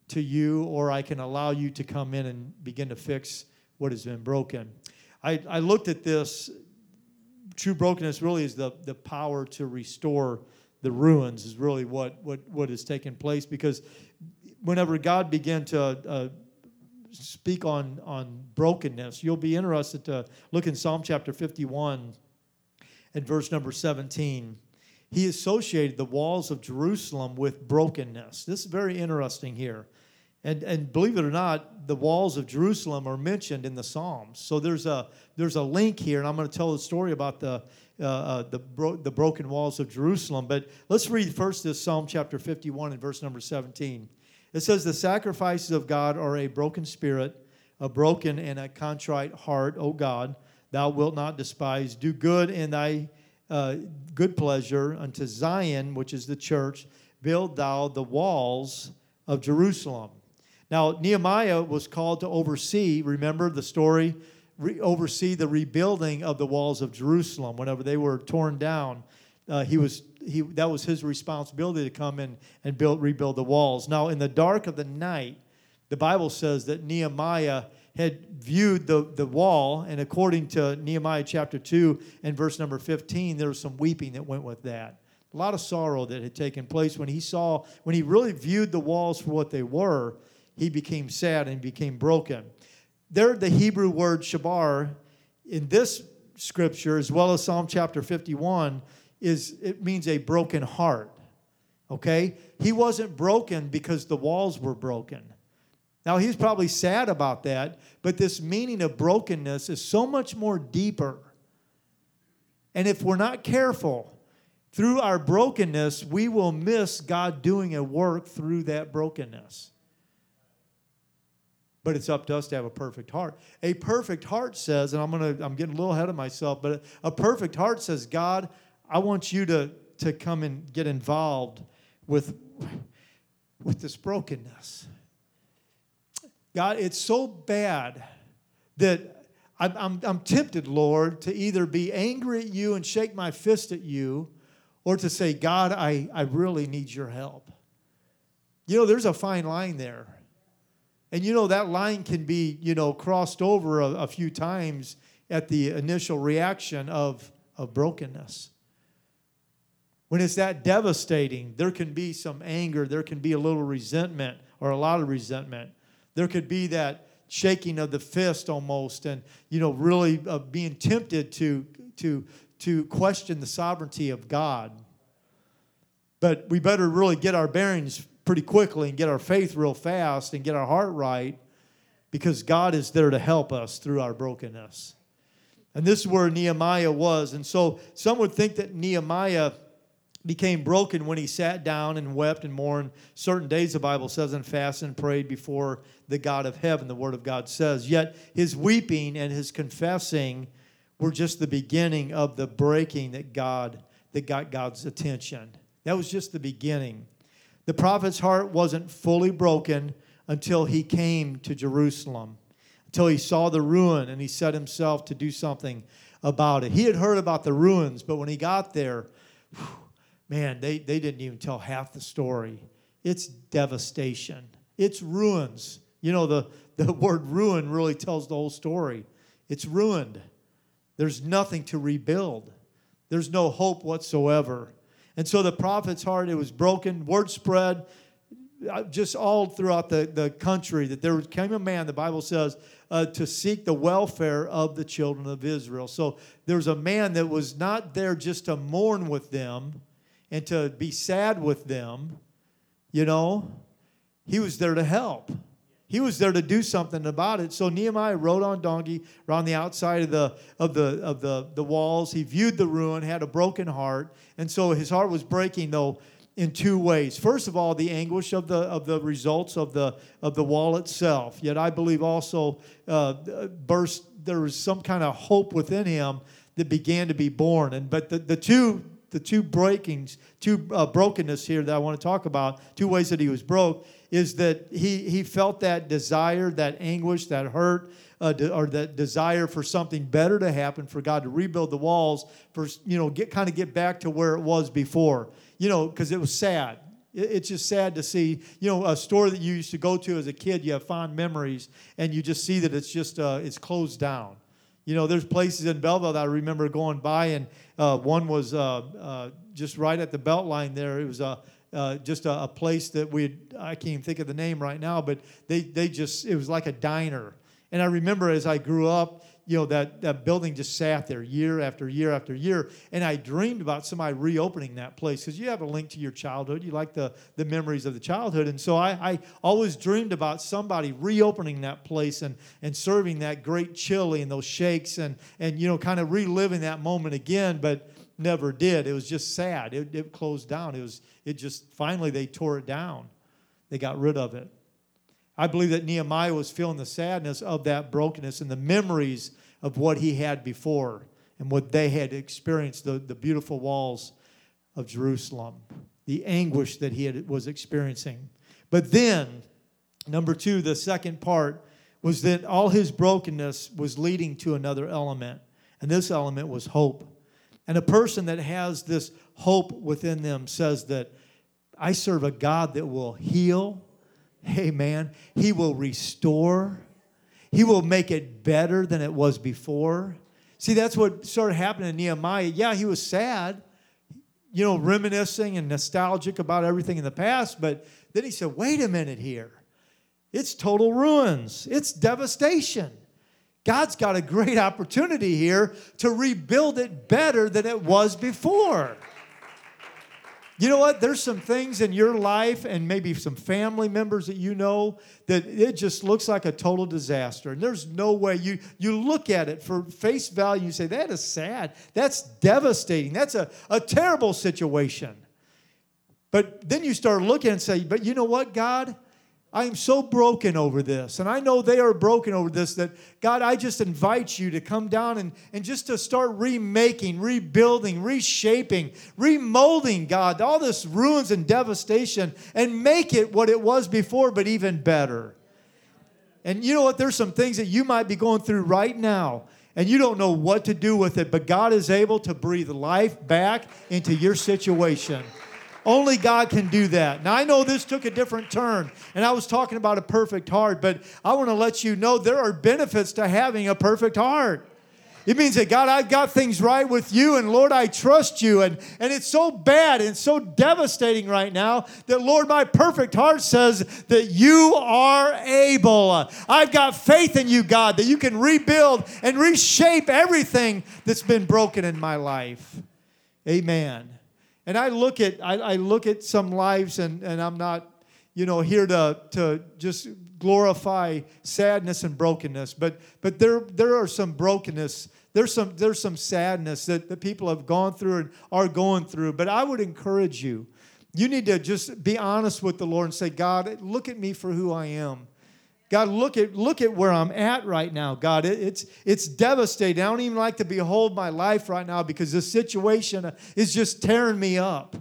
to you or I can allow you to come in and begin to fix what has been broken. I, I looked at this. True brokenness really is the, the power to restore the ruins, is really what, what, what has taken place. Because whenever God began to uh, speak on, on brokenness, you'll be interested to look in Psalm chapter 51 in verse number 17. He associated the walls of Jerusalem with brokenness. This is very interesting here. And, and believe it or not, the walls of Jerusalem are mentioned in the Psalms. So there's a, there's a link here, and I'm going to tell the story about the, uh, uh, the, bro- the broken walls of Jerusalem. But let's read first this Psalm chapter 51 and verse number 17. It says, The sacrifices of God are a broken spirit, a broken and a contrite heart, O God thou wilt not despise. Do good in thy uh, good pleasure unto Zion, which is the church. Build thou the walls of Jerusalem. Now, Nehemiah was called to oversee, remember the story, Re- oversee the rebuilding of the walls of Jerusalem whenever they were torn down. Uh, he was he that was his responsibility to come in and build rebuild the walls. Now, in the dark of the night, the Bible says that Nehemiah had viewed the, the wall, and according to Nehemiah chapter 2 and verse number 15, there was some weeping that went with that. A lot of sorrow that had taken place when he saw, when he really viewed the walls for what they were, he became sad and became broken. There, the Hebrew word shabar in this scripture, as well as Psalm chapter 51, is it means a broken heart. Okay? He wasn't broken because the walls were broken. Now, he's probably sad about that, but this meaning of brokenness is so much more deeper. And if we're not careful, through our brokenness, we will miss God doing a work through that brokenness. But it's up to us to have a perfect heart. A perfect heart says, and I'm gonna I'm getting a little ahead of myself, but a perfect heart says, God, I want you to, to come and get involved with, with this brokenness. God, it's so bad that I'm, I'm, I'm, tempted, Lord, to either be angry at you and shake my fist at you or to say, God, I, I really need your help. You know, there's a fine line there. And you know, that line can be, you know, crossed over a, a few times at the initial reaction of, of brokenness. When it's that devastating, there can be some anger, there can be a little resentment or a lot of resentment. There could be that shaking of the fist almost, and you know, really uh, being tempted to to to question the sovereignty of God. But we better really get our bearings pretty quickly and get our faith real fast and get our heart right because God is there to help us through our brokenness. And this is where Nehemiah was. And so some would think that Nehemiah became broken when he sat down and wept and mourned certain days, the Bible says, and fasted and prayed before the God of heaven, the Word of God says. Yet his weeping and his confessing were just the beginning of the breaking that God that got God's attention. That was just the beginning. The prophet's heart wasn't fully broken until he came to Jerusalem, until he saw the ruin and he set himself to do something about it. He had heard about the ruins, but when he got there, whew, man, they, they didn't even tell half the story. It's devastation, it's ruins. You know, the, the word ruin really tells the whole story. It's ruined. There's nothing to rebuild. There's no hope whatsoever. And so the prophet's heart, it was broken. Word spread uh, just all throughout the, the country that there came a man, the Bible says, uh, to seek the welfare of the children of Israel. So there's a man that was not there just to mourn with them and to be sad with them, you know, he was there to help. He was there to do something about it. So Nehemiah rode on donkey around the outside of the of the of the, the walls. He viewed the ruin, had a broken heart, and so his heart was breaking though in two ways. First of all, the anguish of the of the results of the of the wall itself. Yet I believe also uh, burst there was some kind of hope within him that began to be born. And but the, the two the two breakings, two uh, brokenness here that I want to talk about, two ways that he was broke, is that he, he felt that desire, that anguish, that hurt, uh, de- or that desire for something better to happen, for God to rebuild the walls, for, you know, get kind of get back to where it was before, you know, because it was sad. It, it's just sad to see, you know, a store that you used to go to as a kid, you have fond memories, and you just see that it's just, uh, it's closed down. You know, there's places in Belleville that I remember going by, and uh, one was uh, uh, just right at the belt line there. It was a uh, just a, a, place that we I can't even think of the name right now, but they they just it was like a diner. And I remember as I grew up, you know that that building just sat there year after year after year, and I dreamed about somebody reopening that place because you have a link to your childhood. You like the the memories of the childhood, and so I, I always dreamed about somebody reopening that place and and serving that great chili and those shakes and and you know kind of reliving that moment again, but never did. It was just sad. It, it closed down. It was it just finally they tore it down. They got rid of it. I believe that Nehemiah was feeling the sadness of that brokenness and the memories of what he had before and what they had experienced the, the beautiful walls of Jerusalem, the anguish that he had, was experiencing. But then, number two, the second part was that all his brokenness was leading to another element, and this element was hope. And a person that has this hope within them says that I serve a God that will heal. Amen. He will restore. He will make it better than it was before. See, that's what started happening to Nehemiah. Yeah, he was sad, you know, reminiscing and nostalgic about everything in the past, but then he said, wait a minute here. It's total ruins, it's devastation. God's got a great opportunity here to rebuild it better than it was before. You know what? There's some things in your life and maybe some family members that you know that it just looks like a total disaster. And there's no way you you look at it for face value and say, that is sad. That's devastating. That's a, a terrible situation. But then you start looking and say, but you know what, God? I am so broken over this. And I know they are broken over this that, God, I just invite you to come down and, and just to start remaking, rebuilding, reshaping, remolding, God, all this ruins and devastation and make it what it was before, but even better. And you know what? There's some things that you might be going through right now and you don't know what to do with it, but God is able to breathe life back into your situation. Only God can do that. Now, I know this took a different turn, and I was talking about a perfect heart, but I want to let you know there are benefits to having a perfect heart. It means that God, I've got things right with you, and Lord, I trust you. And, and it's so bad and so devastating right now that, Lord, my perfect heart says that you are able. I've got faith in you, God, that you can rebuild and reshape everything that's been broken in my life. Amen. And I look at I, I look at some lives, and, and I'm not, you know, here to to just glorify sadness and brokenness, but but there there are some brokenness. There's some there's some sadness that, that people have gone through and are going through. But I would encourage you, you need to just be honest with the Lord and say, God, look at me for who I am. God, look at look at where I'm at right now. God, it, it's it's devastating. I don't even like to behold my life right now because this situation is just tearing me up.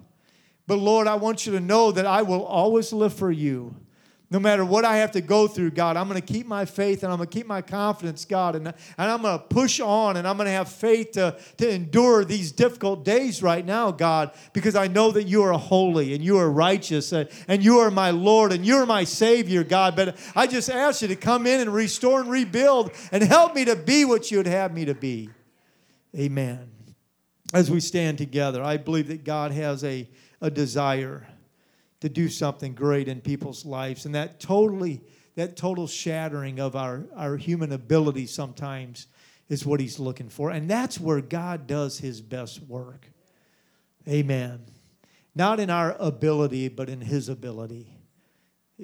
But Lord, I want you to know that I will always live for you. No matter what I have to go through, God, I'm going to keep my faith and I'm going to keep my confidence, God, and, and I'm going to push on and I'm going to have faith to, to endure these difficult days right now, God, because I know that you are holy and you are righteous and, and you are my Lord and you're my Savior, God. But I just ask you to come in and restore and rebuild and help me to be what you would have me to be. Amen. As we stand together, I believe that God has a, a desire to do something great in people's lives. And that totally, that total shattering of our, our human ability sometimes is what he's looking for. And that's where God does his best work. Amen. Not in our ability, but in his ability.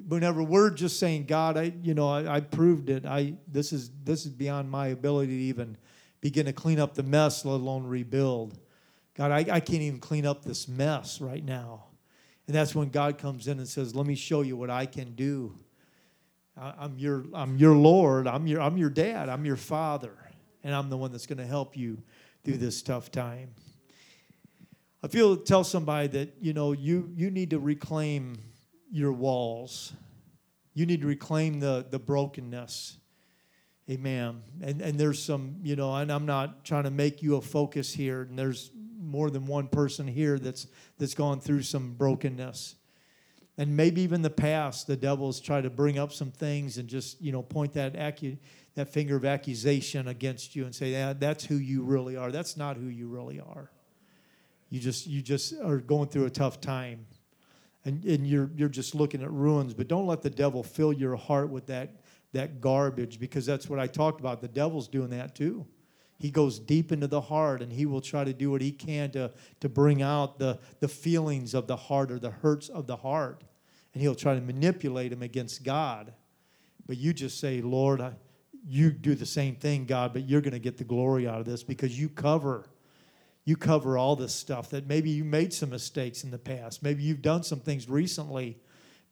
Whenever we're just saying, God, I, you know, I, I proved it. I this is this is beyond my ability to even begin to clean up the mess, let alone rebuild. God, I, I can't even clean up this mess right now. And that's when God comes in and says, Let me show you what I can do. I'm your, I'm your Lord. I'm your, I'm your dad. I'm your father. And I'm the one that's going to help you through this tough time. I feel tell somebody that, you know, you, you need to reclaim your walls. You need to reclaim the, the brokenness. Amen. And, and there's some, you know, and I'm not trying to make you a focus here. And there's more than one person here that's that's gone through some brokenness. And maybe even the past the devil's tried to bring up some things and just you know point that acu- that finger of accusation against you and say yeah, that's who you really are. That's not who you really are. You just you just are going through a tough time. And, and you're you're just looking at ruins but don't let the devil fill your heart with that that garbage because that's what i talked about. The devil's doing that too he goes deep into the heart and he will try to do what he can to, to bring out the, the feelings of the heart or the hurts of the heart. And he'll try to manipulate him against God. But you just say, Lord, I, you do the same thing, God, but you're going to get the glory out of this because you cover. You cover all this stuff that maybe you made some mistakes in the past. Maybe you've done some things recently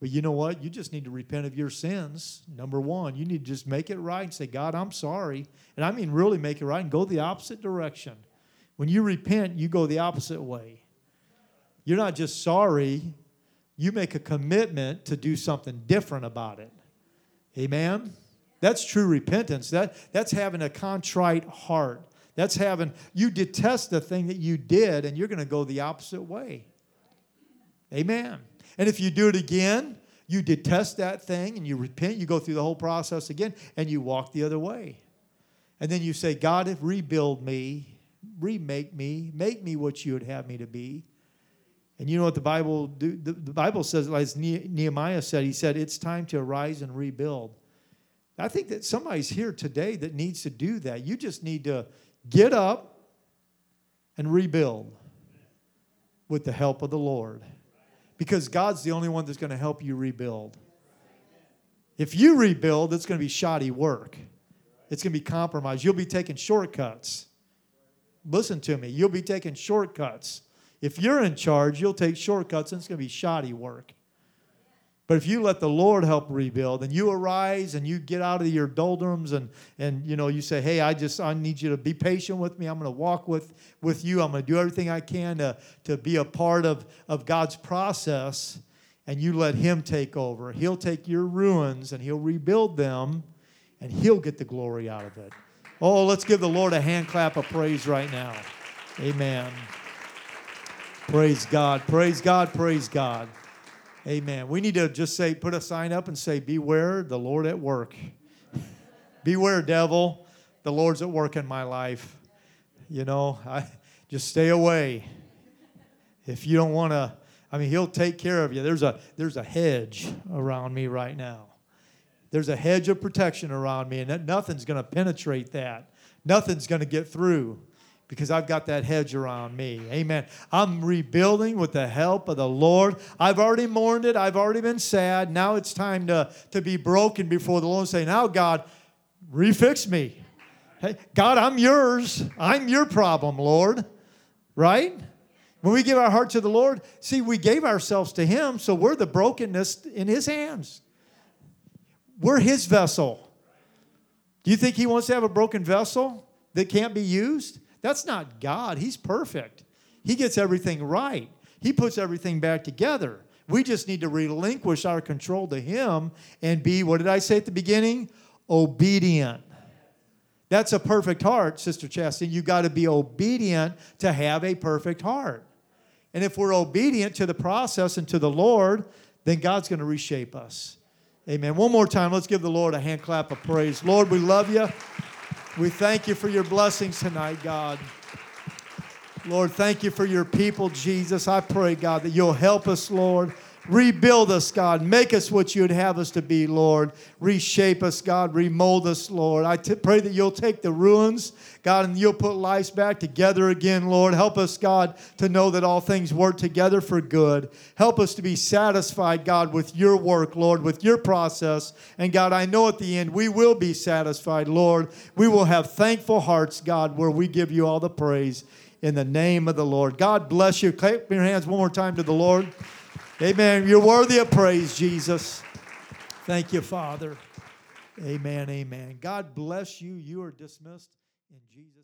but you know what? You just need to repent of your sins. Number one, you need to just make it right and say, God, I'm sorry. And I mean, really make it right and go the opposite direction. When you repent, you go the opposite way. You're not just sorry, you make a commitment to do something different about it. Amen? That's true repentance. That, that's having a contrite heart. That's having, you detest the thing that you did and you're going to go the opposite way. Amen. And if you do it again, you detest that thing and you repent, you go through the whole process again, and you walk the other way. And then you say, God, rebuild me, remake me, make me what you would have me to be. And you know what the Bible do? The, the Bible says, as Nehemiah said, he said, it's time to arise and rebuild. I think that somebody's here today that needs to do that. You just need to get up and rebuild with the help of the Lord because God's the only one that's going to help you rebuild. If you rebuild, it's going to be shoddy work. It's going to be compromised. You'll be taking shortcuts. Listen to me. You'll be taking shortcuts. If you're in charge, you'll take shortcuts and it's going to be shoddy work. But if you let the Lord help rebuild and you arise and you get out of your doldrums and, and you know you say, hey, I just I need you to be patient with me. I'm going to walk with, with you. I'm going to do everything I can to, to be a part of, of God's process and you let him take over. He'll take your ruins and he'll rebuild them and he'll get the glory out of it. Oh, let's give the Lord a hand clap of praise right now. Amen. Praise God. Praise God. Praise God. Amen. We need to just say, put a sign up and say, Beware the Lord at work. Beware, devil, the Lord's at work in my life. You know, I just stay away. If you don't want to, I mean, he'll take care of you. There's a there's a hedge around me right now. There's a hedge of protection around me, and nothing's going to penetrate that. Nothing's going to get through because I've got that hedge around me. Amen. I'm rebuilding with the help of the Lord. I've already mourned it, I've already been sad. Now it's time to, to be broken before the Lord and say, Now, God, refix me. Hey, God, I'm yours. I'm your problem, Lord. Right? When we give our heart to the Lord, see, we gave ourselves to Him, so we're the brokenness in His hands. We're His vessel. Do you think He wants to have a broken vessel that can't be used? That's not God. He's perfect. He gets everything right. He puts everything back together. We just need to relinquish our control to Him and be, what did I say at the beginning? Obedient. That's a perfect heart, Sister Chastity. You got to be obedient to have a perfect heart. And if we're obedient to the process and to the Lord, then God's going to reshape us. Amen. One more time, let's give the Lord a hand clap of praise. Lord, we love you. We thank you for your blessings tonight, God. Lord, thank you for your people, Jesus. I pray, God, that you'll help us, Lord. Rebuild us, God. Make us what you'd have us to be, Lord. Reshape us, God. Remold us, Lord. I t- pray that you'll take the ruins, God, and you'll put lives back together again, Lord. Help us, God, to know that all things work together for good. Help us to be satisfied, God, with your work, Lord, with your process. And God, I know at the end we will be satisfied, Lord. We will have thankful hearts, God, where we give you all the praise in the name of the Lord. God bless you. Clap your hands one more time to the Lord. Amen. You're worthy of praise, Jesus. Thank you, Father. Amen. Amen. God bless you. You are dismissed in Jesus.